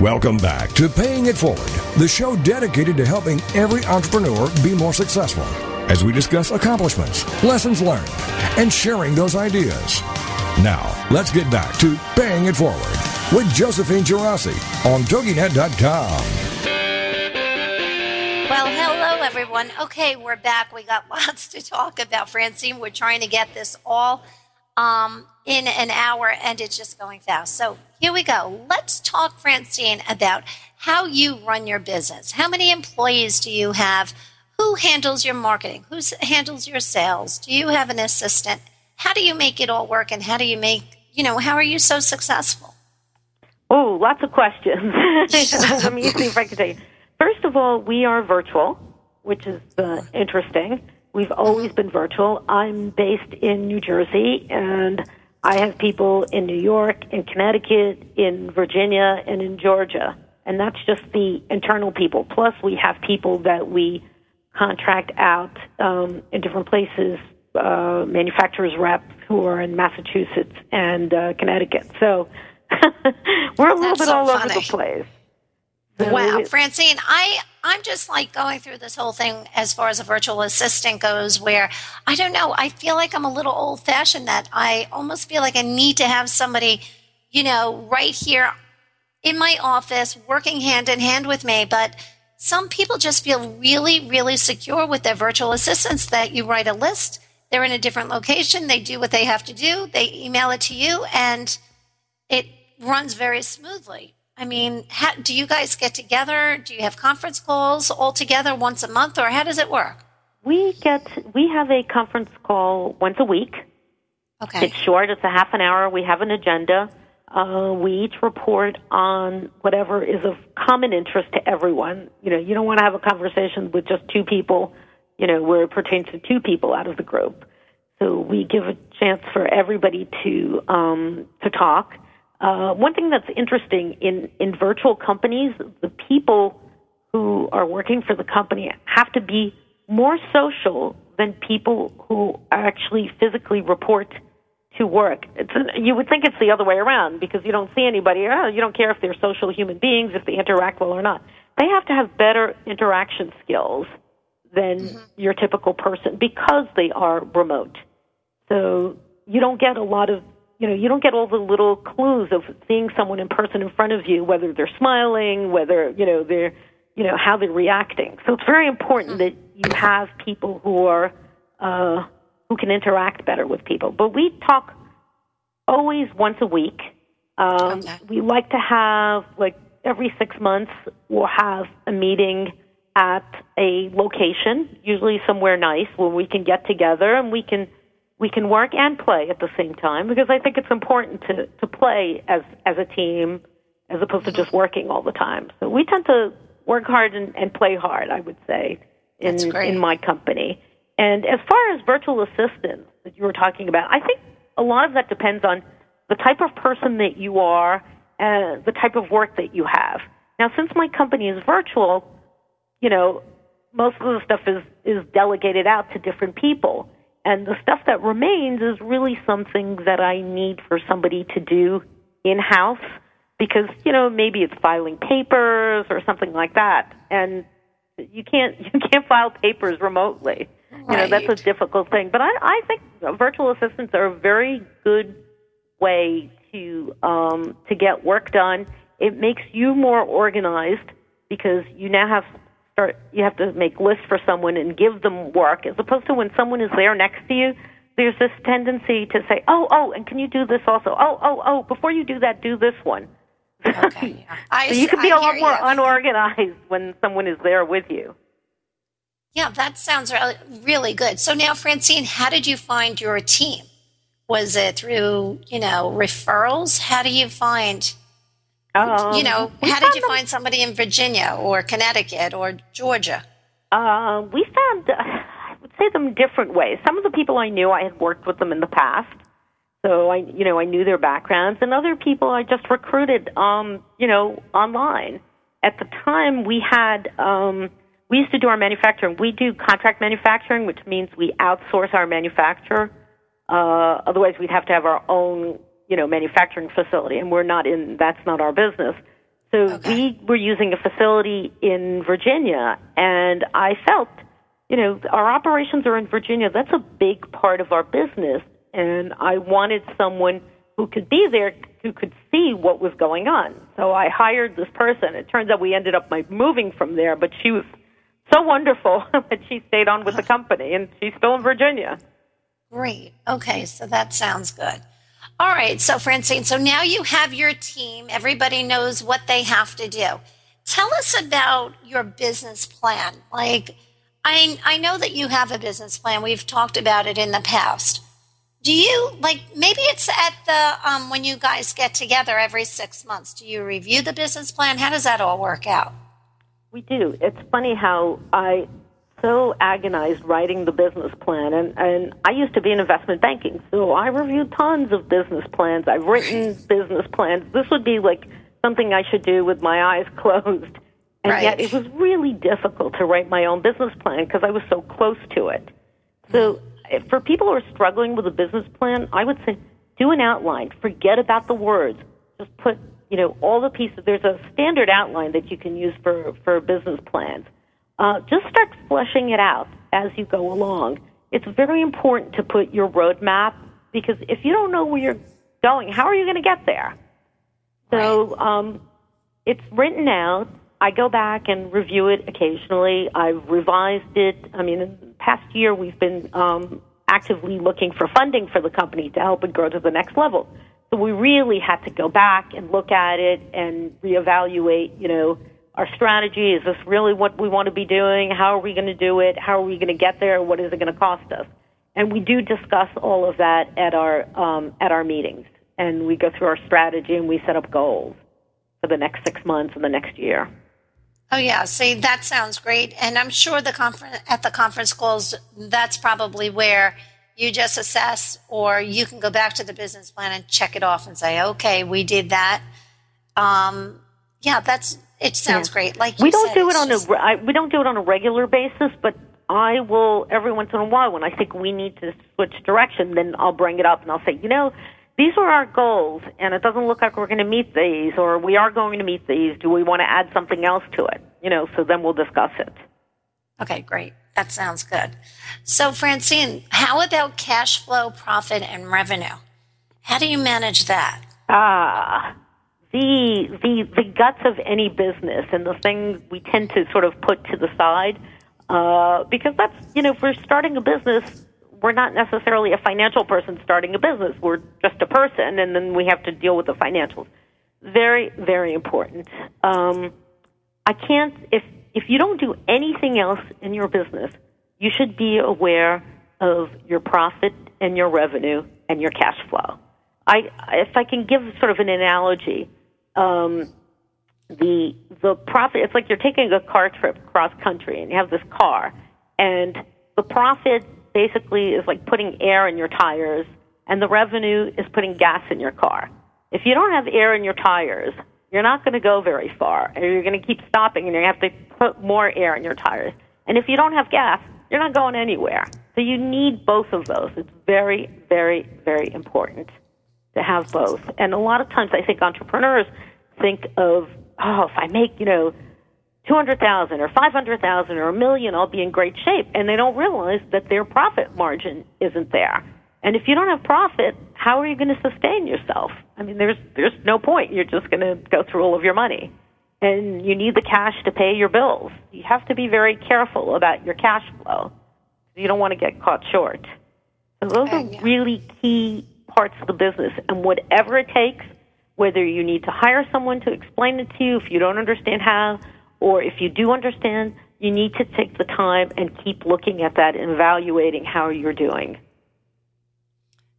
Speaker 1: Welcome back to Paying It Forward, the show dedicated to helping every entrepreneur be more successful as we discuss accomplishments, lessons learned, and sharing those ideas. Now, let's get back to Paying It Forward. with Josephine Geraci on TogiNet.com.
Speaker 2: Well, hello, everyone. Okay, we're back. We got [LAUGHS] lots to talk about, Francine. We're trying to get this all um, in an hour, and it's just going fast. So here we go. Let's talk, Francine, about how you run your business. How many employees do you have? Who handles your marketing? Who handles your sales? Do you have an assistant? How do you make it all work, and how do you make, you know, how are you so successful?
Speaker 3: Oh, lots of questions. [LAUGHS] Let me see if I can tell you. First of all, we are virtual, which is uh, interesting. We've always been virtual. I'm based in New Jersey, and I have people in New York, in Connecticut, in Virginia, and in Georgia. And that's just the internal people. Plus, we have people that we contract out um, in different places, uh, manufacturers rep who are in Massachusetts and uh, Connecticut. So [LAUGHS] we're a little
Speaker 2: That's
Speaker 3: bit
Speaker 2: so
Speaker 3: all
Speaker 2: funny.
Speaker 3: over the place. So
Speaker 2: Wow, Francine, I I'm just like going through this whole thing as far as a virtual assistant goes where I don't know, I feel like I'm a little old fashioned that I almost feel like I need to have somebody, you know, right here in my office working hand in hand with me, but some people just feel really really secure with their virtual assistants that you write a list, they're in a different location, they do what they have to do, they email it to you and it runs very smoothly. I mean, how, do you guys get together? Do you have conference calls all together once a month, or how does it work?
Speaker 3: we get we have a conference call once a week.
Speaker 2: Okay.
Speaker 3: It's short. It's a half an hour. We have an agenda. Uh, we each report on whatever is of common interest to everyone. You know, you don't want to have a conversation with just two people. You know, where it pertains to two people out of the group. So we give a chance for everybody to um, to talk. Uh, one thing that's interesting in in virtual companies, the people who are working for the company have to be more social than people who actually physically report to work. It's you would think it's the other way around because you don't see anybody. Oh, you don't care if they're social human beings, if they interact well or not. They have to have better interaction skills than your typical person because they are remote. So you don't get a lot of, you know, you don't get all the little clues of seeing someone in person in front of you, whether they're smiling, whether, you know, they're, you know, how they're reacting. So it's very important that you have people who are, uh, who can interact better with people. But we talk always once a week. Um,
Speaker 2: Okay.
Speaker 3: We like to have, like, every six months, we'll have a meeting at a location, usually somewhere nice, where we can get together and we can we can work and play at the same time because I think it's important to to play as as a team as opposed to just working all the time. So we tend to work hard and, and play hard, I would say, in in my company. And as far as virtual assistants that you were talking about, I think a lot of that depends on the type of person that you are and the type of work that you have. Now, since my company is virtual, you know, most of the stuff is is delegated out to different people. And the stuff that remains is really something that I need for somebody to do in house because, you know, maybe it's filing papers or something like that. And you can't [LAUGHS] you can't file papers remotely. You know, that's a difficult thing. But I I think virtual assistants are a very good way to um, to get work done. It makes you more organized because you now have start you have to make lists for someone and give them work as opposed to when someone is there next to you. There's this tendency to say, "Oh, oh, and can you do this also? Oh, oh, oh, before you do that, do this one."
Speaker 2: Okay. [LAUGHS] I,
Speaker 3: So you can be
Speaker 2: I
Speaker 3: a lot more
Speaker 2: you.
Speaker 3: unorganized when someone is there with you.
Speaker 2: Yeah, that sounds really good. So now, Francine, how did you find your team? Was it through, you know, referrals? How do you find,
Speaker 3: Um,
Speaker 2: you know, how did you find somebody in Virginia or Connecticut or Georgia?
Speaker 3: Uh, we found, uh, [SIGHS] I would say them different ways. Some of the people I knew, I had worked with them in the past, so I, you know, I knew their backgrounds. And other people I just recruited, um, you know, online. At the time, we had, um, we used to do our manufacturing. We do contract manufacturing, which means we outsource our manufacturer. Uh, otherwise, we'd have to have our own, you know, manufacturing facility, and we're not in. That's not our business. So
Speaker 2: Okay.
Speaker 3: we were using a facility in Virginia, and I felt, you know, our operations are in Virginia. That's a big part of our business, and I wanted someone who could be there who could see what was going on. So I hired this person. It turns out we ended up like, moving from there, but she was so wonderful [LAUGHS] that she stayed on with the company, and she's still in Virginia.
Speaker 2: Great. Okay, so that sounds good. All right, so Francine, so now you have your team. Everybody knows what they have to do. Tell us about your business plan. Like, I I know that you have a business plan. We've talked about it in the past. Do you like maybe it's at the um, when you guys get together every six months? Do you review the business plan? How does that all work out?
Speaker 3: We do. It's funny how I so agonized writing the business plan and and I used to be in investment banking, so I reviewed tons of business plans. I've written business plans. This would be like something I should do with my eyes [LAUGHS] closed. And
Speaker 2: Right.
Speaker 3: yet it was really difficult to write my own business plan because I was so close to it. So for people who are struggling with a business plan, I would say do an outline. Forget about the words. Just put, you know, all the pieces. There's a standard outline that you can use for, for business plans. Uh, just start fleshing it out as you go along. It's very important to put your roadmap because if you don't know where you're going, how are you going to get there? So um, it's written out. I go back and review it occasionally. I've revised it. I mean, in the past year, we've been um, actively looking for funding for the company to help it grow to the next level. So we really had to go back and look at it and reevaluate, you know, our strategy. Is this really what we want to be doing? How are we going to do it? How are we going to get there? What is it going to cost us? And we do discuss all of that at our um, at our meetings, and we go through our strategy and we set up goals for the next six months and the next year.
Speaker 2: Oh yeah, see that sounds great, and I'm sure the conference at the conference calls that's probably where you just assess, or you can go back to the business plan and check it off and say, okay, we did that. Um, yeah, that's it. Sounds
Speaker 3: Yeah.
Speaker 2: great. Like
Speaker 3: we don't
Speaker 2: said,
Speaker 3: do it on
Speaker 2: just-
Speaker 3: a I, we don't do it on a regular basis, but I will every once in a while when I think we need to switch direction, then I'll bring it up and I'll say, you know, these are our goals, and it doesn't look like we're going to meet these, or we are going to meet these. Do we want to add something else to it? You know, so then we'll discuss it.
Speaker 2: Okay, great. That sounds good. So, Francine, how about cash flow, profit, and revenue? How do you manage that?
Speaker 3: Ah, the the the guts of any business and the thing we tend to sort of put to the side uh, because that's you know if we're starting a business we're not necessarily a financial person starting a business. We're just a person and then we have to deal with the financials. Very very important. Um, I can't if if you don't do anything else in your business you should be aware of your profit and your revenue and your cash flow. I, if I can give sort of an analogy, um, the the profit. It's like you're taking a car trip cross country, and you have this car, and the profit basically is like putting air in your tires, and the revenue is putting gas in your car. If you don't have air in your tires, you're not going to go very far, and you're going to keep stopping, and you have to put more air in your tires. And if you don't have gas, you're not going anywhere. So you need both of those. It's very, very, very important to have both. And a lot of times I think entrepreneurs think of, oh, if I make, you know, 200,000 or 500,000 or a million, I'll be in great shape. And they don't realize that their profit margin isn't there. And if you don't have profit, how are you going to sustain yourself? I mean, there's there's no point. You're just going to go through all of your money. And you need the cash to pay your bills. You have to be very careful about your cash flow. You don't want to get caught short. So those are really key parts of the business. And whatever it takes, whether you need to hire someone to explain it to you if you don't understand how, or if you do understand, you need to take the time and keep looking at that and evaluating how you're doing.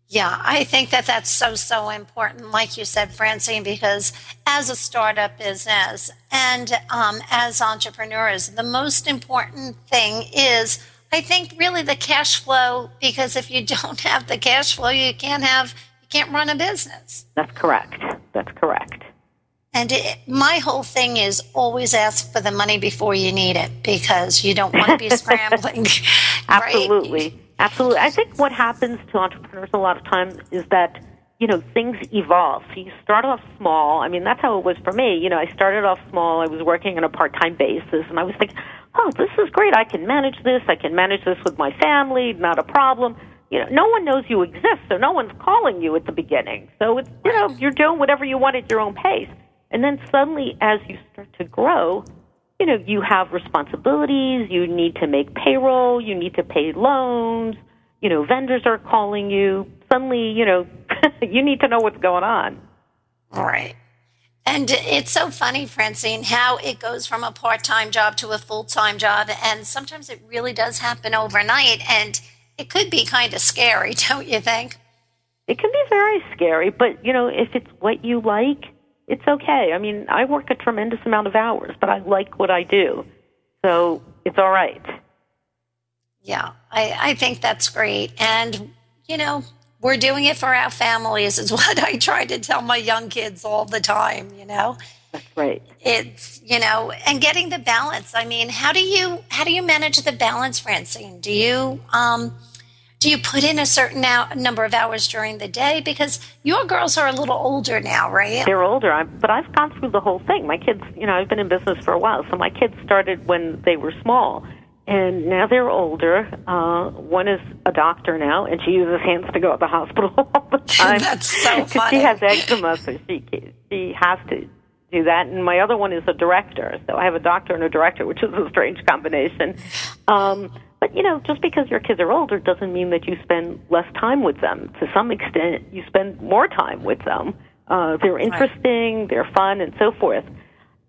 Speaker 2: Yeah, I think that that's so, so important, like you said, Francine, because as a startup business and um, as entrepreneurs, the most important thing is, I think, really the cash flow, because if you [LAUGHS] don't have the cash flow, you can't have, you can't run a business.
Speaker 3: That's correct. That's correct.
Speaker 2: And it, my whole thing is always ask for the money before you need it because you don't want to be [LAUGHS] scrambling. right?
Speaker 3: Absolutely. Absolutely. I think what happens to entrepreneurs a lot of times is that, you know, things evolve. So you start off small. I mean, that's how it was for me. You know, I started off small. I was working on a part time basis, and I was thinking, oh, this is great. I can manage this. I can manage this with my family, not a problem. You know, no one knows you exist, so no one's calling you at the beginning. So it's, you know, you're doing whatever you want at your own pace. And then suddenly, as you start to grow, you know, you have responsibilities, you need to make payroll, you need to pay loans, you know, vendors are calling you. Suddenly, you know, [LAUGHS] you need to know what's going on.
Speaker 2: Right. And it's so funny, Francine, how it goes from a part time job to a full time job. And sometimes it really does happen overnight. And it could be kind of scary, [LAUGHS] don't you think?
Speaker 3: It can be very scary, but, you know, if it's what you like, it's okay. I mean, I work a tremendous amount of hours, but I like what I do. So it's all right.
Speaker 2: Yeah, I, I think that's great. And, you know, we're doing it for our families, is [LAUGHS] what I try to tell my young kids all the time, you know?
Speaker 3: That's right.
Speaker 2: It's, you know, and getting the balance. I mean, how do you, how do you manage the balance, Francine? Do you, um, do you put in a certain number of hours during the day? Because your girls are a little older now, right?
Speaker 3: They're older, i but I've gone through the whole thing. My kids, you know, I've been in business for a while, so my kids started when they were small, and now they're older. Uh, one is a doctor now, and she uses hands to go to the hospital [LAUGHS] all the [LAUGHS] time.
Speaker 2: That's so [LAUGHS] funny.
Speaker 3: she has eczema, so she she has to do that. And my other one is a director, so I have a doctor and a director, which is a strange combination. Um, but you know, just because your kids are older doesn't mean that you spend less time with them. To some extent, you spend more time with them. Uh, they're interesting, right. they're fun, and so forth.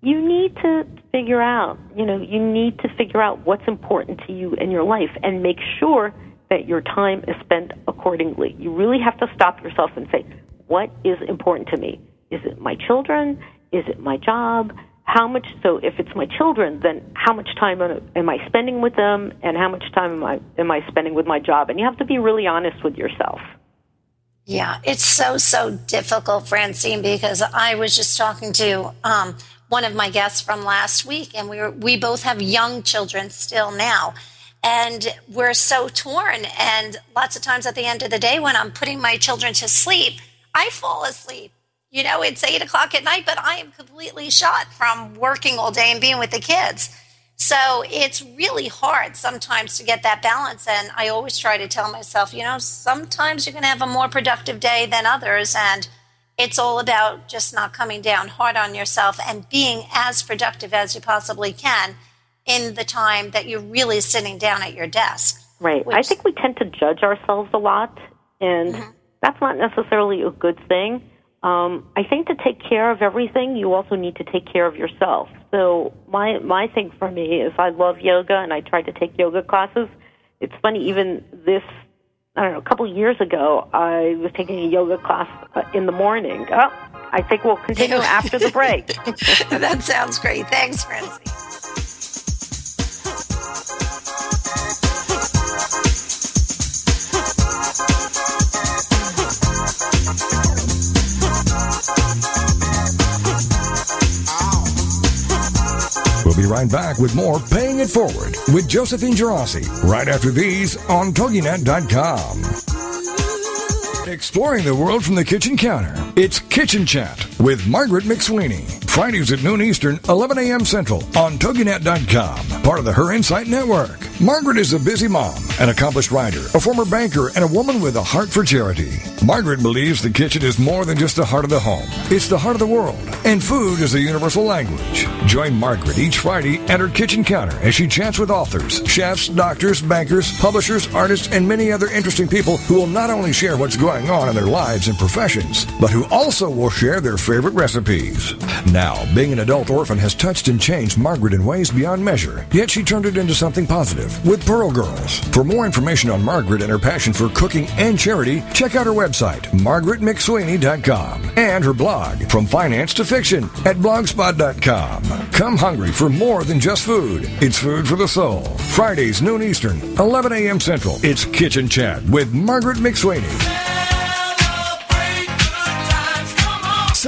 Speaker 3: You need to figure out, you know, you need to figure out what's important to you in your life and make sure that your time is spent accordingly. You really have to stop yourself and say, what is important to me? Is it my children? Is it my job? how much so if it's my children then how much time am i spending with them? And how much time am i am i spending with my job? And you have to be really honest with yourself.
Speaker 2: Yeah it's so so difficult francine because i was just talking to um, one of my guests from last week and we were, we both have young children still now. And we're so torn and lots of times at the end of the day when i'm putting my children to sleep i fall asleep you know, it's eight o'clock at night, but I am completely shot from working all day and being with the kids. So it's really hard sometimes to get that balance. And I always try to tell myself, you know, sometimes you're going to have a more productive day than others. And it's all about just not coming down hard on yourself and being as productive as you possibly can in the time that you're really sitting down at your desk.
Speaker 3: Right. Which, I think we tend to judge ourselves a lot, and mm-hmm. that's not necessarily a good thing um, I think to take care of everything, you also need to take care of yourself. So my my thing for me is I love yoga and I try to take yoga classes. It's funny, even this I don't know, a couple of years ago, I was taking a yoga class uh, in the morning. Oh, I think we'll continue [LAUGHS] after the break.
Speaker 2: that sounds great. Thanks, Francie.
Speaker 1: Be right back with more Paying It Forward with Josephine Geraci right after these on TogiNet.com. Exploring the world from the kitchen counter. It's Kitchen Chat with Margaret McSweeney. Fridays at noon Eastern, 11 a.m. Central on TogiNet.com, part of the Her Insight Network. Margaret is a busy mom, an accomplished writer, a former banker, and a woman with a heart for charity. Margaret believes the kitchen is more than just the heart of the home. It's the heart of the world, and food is a universal language. Join Margaret each Friday at her kitchen counter as she chats with authors, chefs, doctors, bankers, publishers, artists, and many other interesting people who will not only share what's going going on in their lives and professions, but who also will share their favorite recipes. Now, being an adult orphan has touched and changed Margaret in ways beyond measure, yet she turned it into something positive with Pearl Girls. For more information on Margaret and her passion for cooking and charity, check out her website, margaretmcsweeney.com, and her blog, From Finance to Fiction, at blogspot.com. Come hungry for more than just food. It's food for the soul. Fridays, noon Eastern, 11 a.m. Central. It's Kitchen Chat with Margaret McSweeney.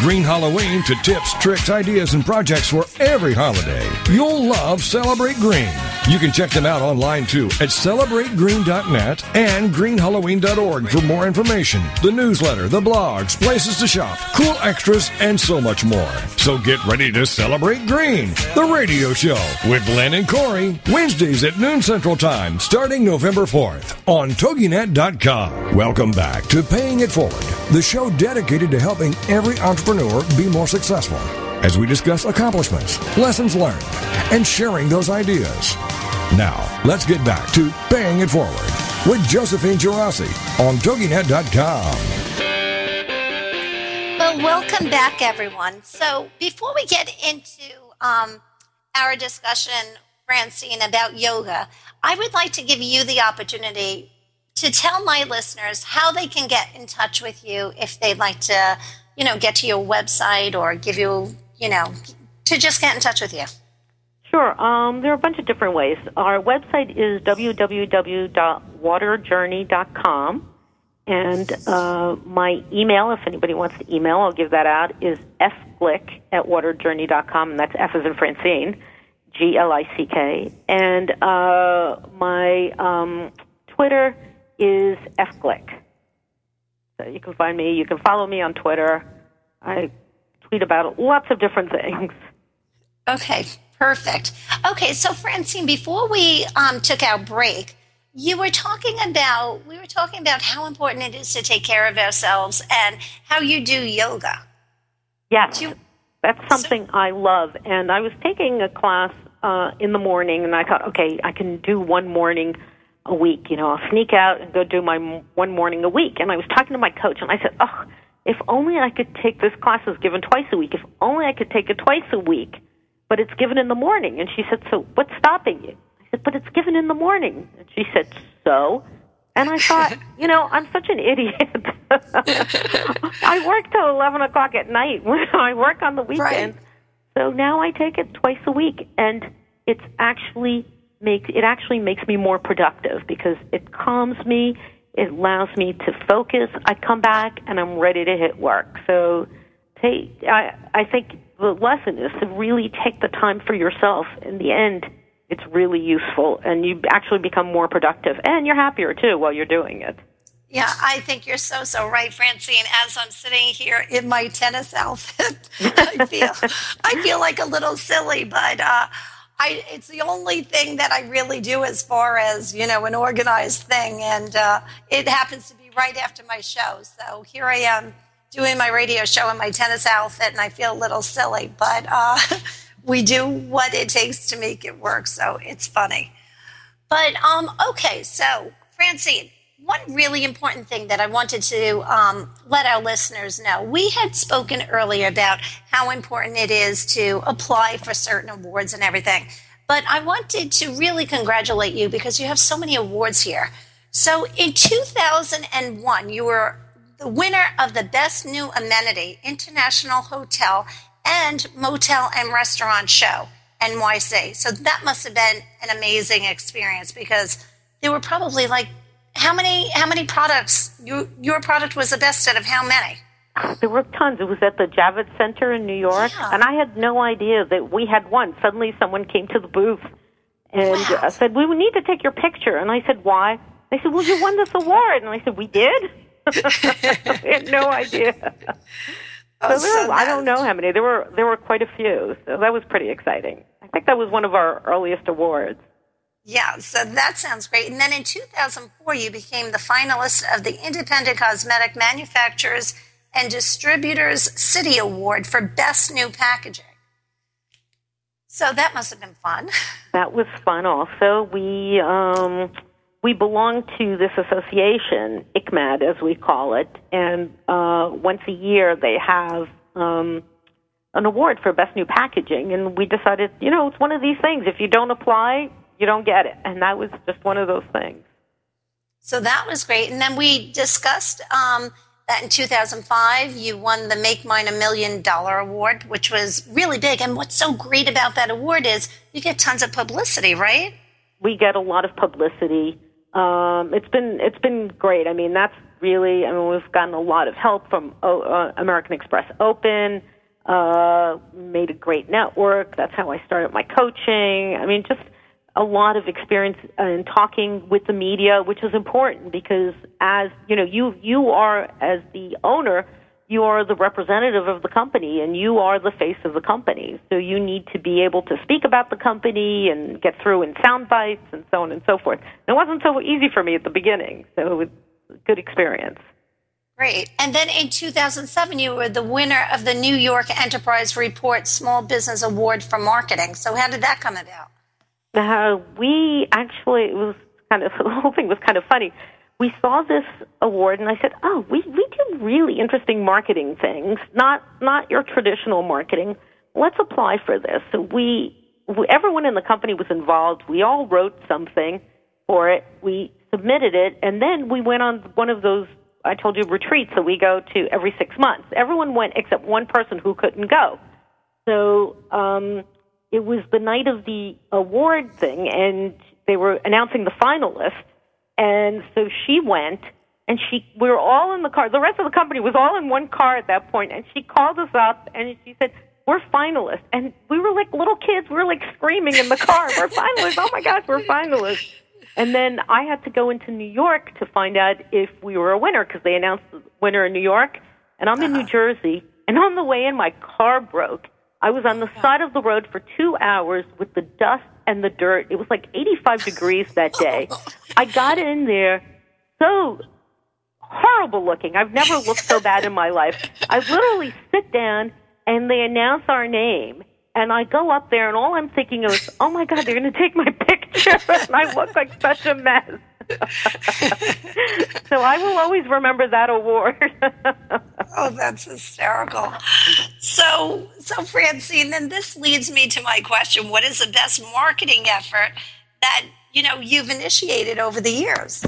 Speaker 1: Green Halloween to tips, tricks, ideas, and projects for every holiday, you'll love Celebrate Green. You can check them out online too at celebrategreen.net and greenhalloween.org for more information, the newsletter, the blogs, places to shop, cool extras, and so much more. So get ready to celebrate green, the radio show with Len and Corey, Wednesdays at noon Central Time, starting November 4th on TogiNet.com. Welcome back to Paying It Forward, the show dedicated to helping every entrepreneur be more successful as we discuss accomplishments, lessons learned, and sharing those ideas. Now, let's get back to Paying It Forward with Josephine Geraci on TogiNet.com.
Speaker 2: Well, welcome back, everyone. So, before we get into um, our discussion, Francine, about yoga, I would like to give you the opportunity to tell my listeners how they can get in touch with you if they'd like to, you know, get to your website or give you, you know, to just get in touch with you.
Speaker 3: Sure. Um, there are a bunch of different ways. Our website is www.waterjourney.com. And uh, my email, if anybody wants to email, I'll give that out, is fglick at waterjourney.com. And that's F as in Francine, G L I C K. And uh, my um, Twitter is fglick. So you can find me. You can follow me on Twitter. I tweet about lots of different things.
Speaker 2: Okay, perfect. Okay, so Francine, before we um, took our break, you were talking about we were talking about how important it is to take care of ourselves and how you do yoga.
Speaker 3: Yes,
Speaker 2: Do you-
Speaker 3: that's something I love. And I was taking a class uh, in the morning, and I thought, okay, I can do one morning a week. You know, I'll sneak out and go do my m- one morning a week. And I was talking to my coach, and I said, oh, if only I could take this class is given twice a week. If only I could take it twice a week, but it's given in the morning. And she said, so what's stopping you? I said, but it's given in the morning. And she said, so? And I thought, [LAUGHS] you know, I'm such an idiot. [LAUGHS] I work till 11 o'clock at night when I work on the weekends. So now I take it twice a week, and it's actually it actually makes me more productive because it calms me. It allows me to focus. I come back and I'm ready to hit work. So take I I think the lesson is to really take the time for yourself. In the end, it's really useful, and you actually become more productive, and you're happier too while you're doing it.
Speaker 2: Yeah, I think you're so so right, Francine. As I'm sitting here in my tennis outfit, [LAUGHS] I feel I feel like a little silly, but uh, I it's the only thing that I really do as far as you know an organized thing, and uh, it happens to be right after my show. So here I am doing my radio show in my tennis outfit, and I feel a little silly, but uh, [LAUGHS] we do what it takes to make it work. So it's funny. But um, okay, so Francine, one really important thing that I wanted to um, let our listeners know we had spoken earlier about how important it is to apply for certain awards and everything. But I wanted to really congratulate you because you have so many awards here. So in 2001, you were the winner of the Best New Amenity International Hotel and Motel and Restaurant Show, NYC. So that must have been an amazing experience because there were probably like how many how many products you, your product was the best out of how many
Speaker 3: There were tons. It was at the Javits Center in New York,
Speaker 2: Yeah.
Speaker 3: and I had no idea that we had one. Suddenly, someone came to the booth and
Speaker 2: Wow.
Speaker 3: uh, said, "We need to take your picture." And I said, "Why?" They said, "Well, you won this award." And I said, "We did." [LAUGHS] I had no idea.
Speaker 2: Oh,
Speaker 3: so there,
Speaker 2: so
Speaker 3: I don't know how many. There were there were quite a few. So that was pretty exciting. I think that was one of our earliest awards.
Speaker 2: Yeah so that sounds great. And then in 2004 you became the finalist of the independent cosmetic manufacturers and distributors CITE award for best new packaging. So that must have been fun. [LAUGHS]
Speaker 3: That was fun. Also, we um, we belong to this association, ICMAD, as we call it, and uh, once a year they have um, an award for best new packaging, and we decided, you know, it's one of these things. If you don't apply, you don't get it, and that was just one of those things.
Speaker 2: So that was great, and then we discussed um, that in 2005 you won the Make Mine a Million Dollar Award, which was really big. And what's so great about that award is you get tons of publicity, right?
Speaker 3: We get a lot of publicity. Um, it's been it's been great. I mean, that's really. I mean, we've gotten a lot of help from uh, American Express Open. Uh, made a great network. That's how I started my coaching. I mean, just a lot of experience uh, in talking with the media, which is important because as you know, you you are as the owner, you are the representative of the company and you are the face of the company. So you need to be able to speak about the company and get through in sound bites and so on and so forth. And it wasn't so easy for me at the beginning, so it was a good experience.
Speaker 2: Great. And then in 2007, you were the winner of the New York Enterprise Report Small Business Award for Marketing. So, how did that come about?
Speaker 3: Uh, we actually it was kind of [LAUGHS] the whole thing was kind of funny. We saw this award, and I said, "Oh, we we do really interesting marketing things, not not your traditional marketing. Let's apply for this." So we, we everyone in the company was involved. We all wrote something for it. We submitted it, and then we went on one of those I told you retreats that we go to every six months. Everyone went except one person who couldn't go. So um, it was the night of the award thing, and they were announcing the finalists. And so she went, and she we were all in the car. The rest of the company was all in one car at that point, and she called us up and she said, "We're finalists." And we were like little kids. We were like screaming in the car, "We're finalists! Oh my gosh, we're finalists!" And then I had to go into New York to find out if we were a winner because they announced the winner in New York, and I'm in New uh-huh. Jersey. And on the way in, my car broke I was on the side of the road for two hours with the dust and the dirt. It was like 85 degrees that day. [LAUGHS] I got in there so horrible looking. I've never looked so bad in my life. I literally sit down and they announce our name. And I go up there, and all I'm thinking is, oh my God, they're going to take my [LAUGHS] picture. and I look like such a mess. [LAUGHS] so I will always remember that award. [LAUGHS]
Speaker 2: oh, that's hysterical. So, so Francine, then this leads me to my question: What is the best marketing effort that you know you've initiated over the years?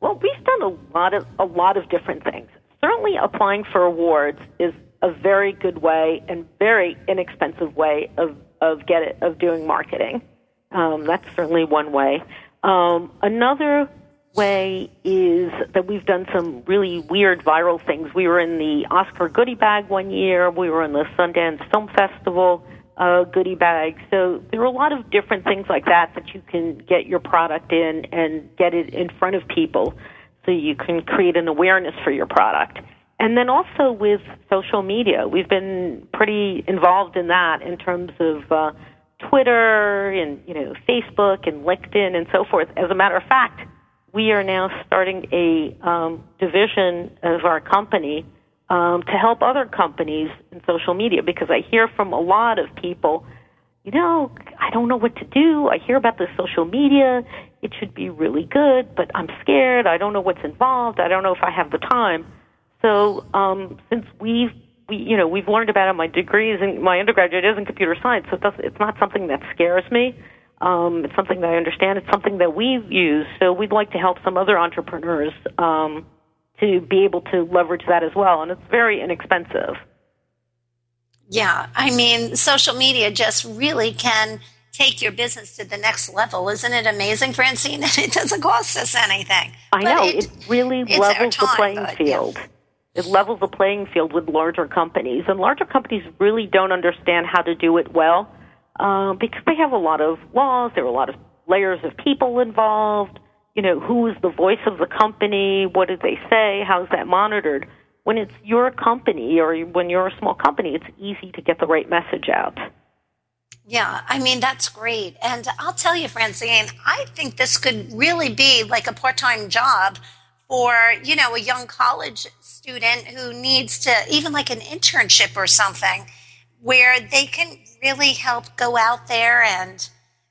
Speaker 3: Well, we've done a lot of a lot of different things. Certainly, applying for awards is a very good way and very inexpensive way of of get it, of doing marketing. Um, that's certainly one way. Um, another way is that we've done some really weird viral things. We were in the Oscar goodie bag one year. We were in the Sundance Film Festival uh, goodie bag. So there are a lot of different things like that that you can get your product in and get it in front of people so you can create an awareness for your product. And then also with social media, we've been pretty involved in that in terms of uh, Twitter and you know Facebook and LinkedIn and so forth. As a matter of fact, we are now starting a um, division of our company um, to help other companies in social media because I hear from a lot of people, you know, I don't know what to do. I hear about this social media. It should be really good, but I'm scared. I don't know what's involved. I don't know if I have the time. So um, since we've we you know we've learned about it. My degrees and my undergraduate is in computer science, so it it's not something that scares me. Um, it's something that I understand. It's something that we use. So we'd like to help some other entrepreneurs um, to be able to leverage that as well, and it's very inexpensive.
Speaker 2: Yeah, I mean, social media just really can take your business to the next level. Isn't it amazing, Francine? [LAUGHS] That it doesn't cost us anything.
Speaker 3: I know. It, it really levels time, the playing field. Yeah it levels the playing field with larger companies. And larger companies really don't understand how to do it well uh, because they have a lot of laws, there are a lot of layers of people involved. You know, who is the voice of the company? What do they say? How's that monitored? When it's your company or when you're a small company, it's easy to get the right message out.
Speaker 2: Yeah, I mean, that's great. And I'll tell you, Francine, I think this could really be like a part time job for, you know, a young college student who needs to, even like an internship or something, where they can really help go out there and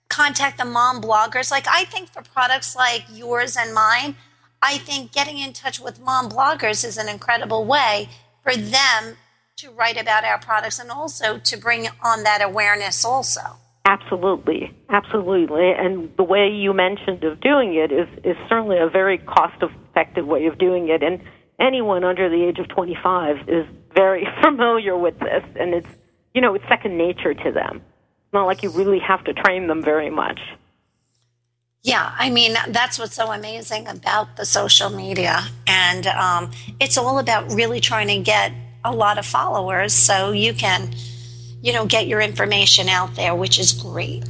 Speaker 2: contact the mom bloggers. Like, I think for products like yours and mine, I think getting in touch with mom bloggers is an incredible way for them to write about our products and also to bring on that awareness also.
Speaker 3: Absolutely, absolutely. And the way you mentioned of doing it is, is certainly a very cost effective way of doing it. And anyone under the age of 25 is very [LAUGHS] familiar with this. And it's, you know, it's second nature to them. It's not like you really have to train them very much.
Speaker 2: Yeah, I mean, that's what's so amazing about the social media. And um, it's all about really trying to get a lot of followers so you can you know, get your information out there, which is great.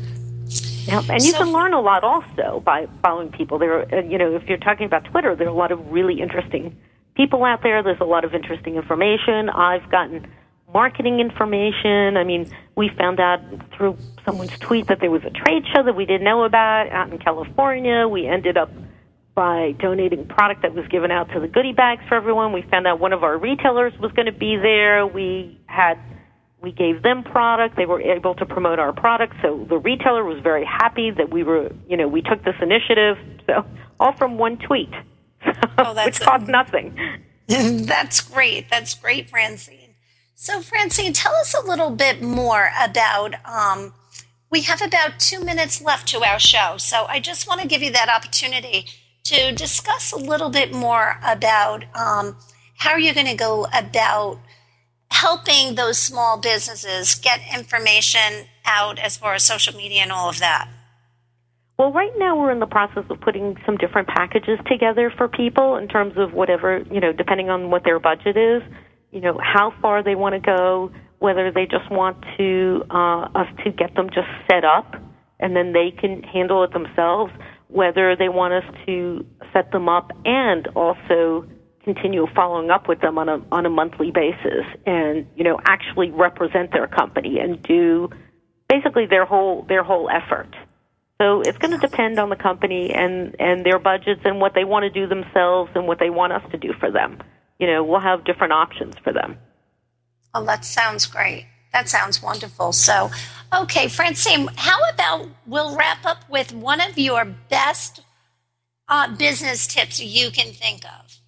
Speaker 3: Yep, and you so, can learn a lot also by following people. There, uh, you know, if you're talking about Twitter, there are a lot of really interesting people out there. There's a lot of interesting information. I've gotten marketing information. I mean, we found out through someone's tweet that there was a trade show that we didn't know about out in California. We ended up by donating product that was given out to the goodie bags for everyone. We found out one of our retailers was going to be there. We had we gave them product. They were able to promote our product. So the retailer was very happy that we were, you know, we took this initiative. So all from one tweet, [LAUGHS] oh, which cost nothing. [LAUGHS]
Speaker 2: that's great. That's great, Francine. So, Francine, tell us a little bit more about. Um, we have about two minutes left to our show, so I just want to give you that opportunity to discuss a little bit more about um, how you're going to go about helping those small businesses get information out as far as social media and all of that?
Speaker 3: Well, right now we're in the process of putting some different packages together for people in terms of whatever, you know, depending on what their budget is, you know, how far they want to go, whether they just want to uh, us to get them just set up and then they can handle it themselves, whether they want us to set them up and also continue following up with them on a on a monthly basis and you know actually represent their company and do basically their whole their whole effort. So it's going to depend on the company and and their budgets and what they want to do themselves and what they want us to do for them. You know we'll have different options for them.
Speaker 2: Oh that sounds great. That sounds wonderful. So okay francine how about we'll wrap up with one of your best uh, business tips you can think of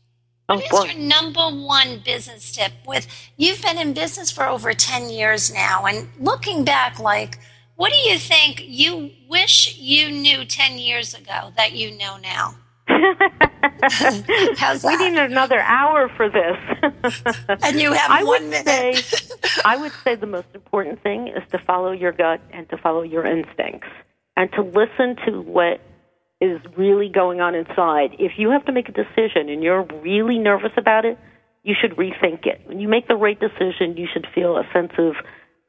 Speaker 2: what is your number one business tip with you've been in business for over 10 years now and looking back like what do you think you wish you knew 10 years ago that you know now? [LAUGHS]
Speaker 3: We need another hour for this. [LAUGHS]
Speaker 2: and you have I one minute.
Speaker 3: Say, [LAUGHS] I would say the most important thing is to follow your gut and to follow your instincts and to listen to what is really going on inside. If you have to make a decision and you're really nervous about it, you should rethink it. When you make the right decision, you should feel a sense of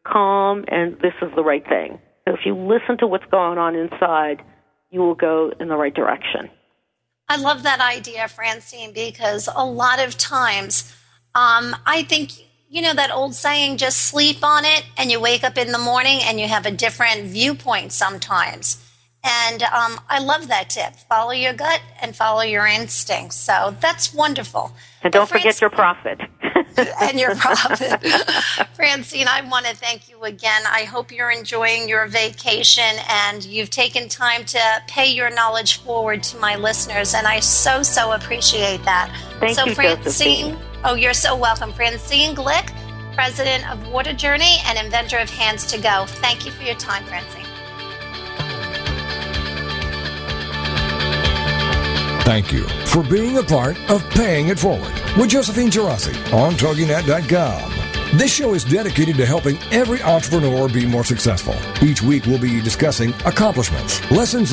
Speaker 3: calm and this is the right thing. So if you listen to what's going on inside, you will go in the right direction.
Speaker 2: I love that idea, Francine, because a lot of times um, I think, you know, that old saying, just sleep on it and you wake up in the morning and you have a different viewpoint sometimes. And um, I love that tip. Follow your gut and follow your instincts. So that's wonderful.
Speaker 3: And don't forget your profit. [LAUGHS]
Speaker 2: and your profit. [LAUGHS] Francine, I want to thank you again. I hope you're enjoying your vacation and you've taken time to pay your knowledge forward to my listeners. And I so, so appreciate that.
Speaker 3: Thank
Speaker 2: so,
Speaker 3: you,
Speaker 2: Francine.
Speaker 3: Josephine.
Speaker 2: Oh, you're so welcome. Francine Glick, president of Water Journey and inventor of Hands to Go. Thank you for your time, Francine.
Speaker 1: Thank you for being a part of Paying It Forward with Josephine Geraci on TogiNet.com. This show is dedicated to helping every entrepreneur be more successful. Each week we'll be discussing accomplishments, lessons learned,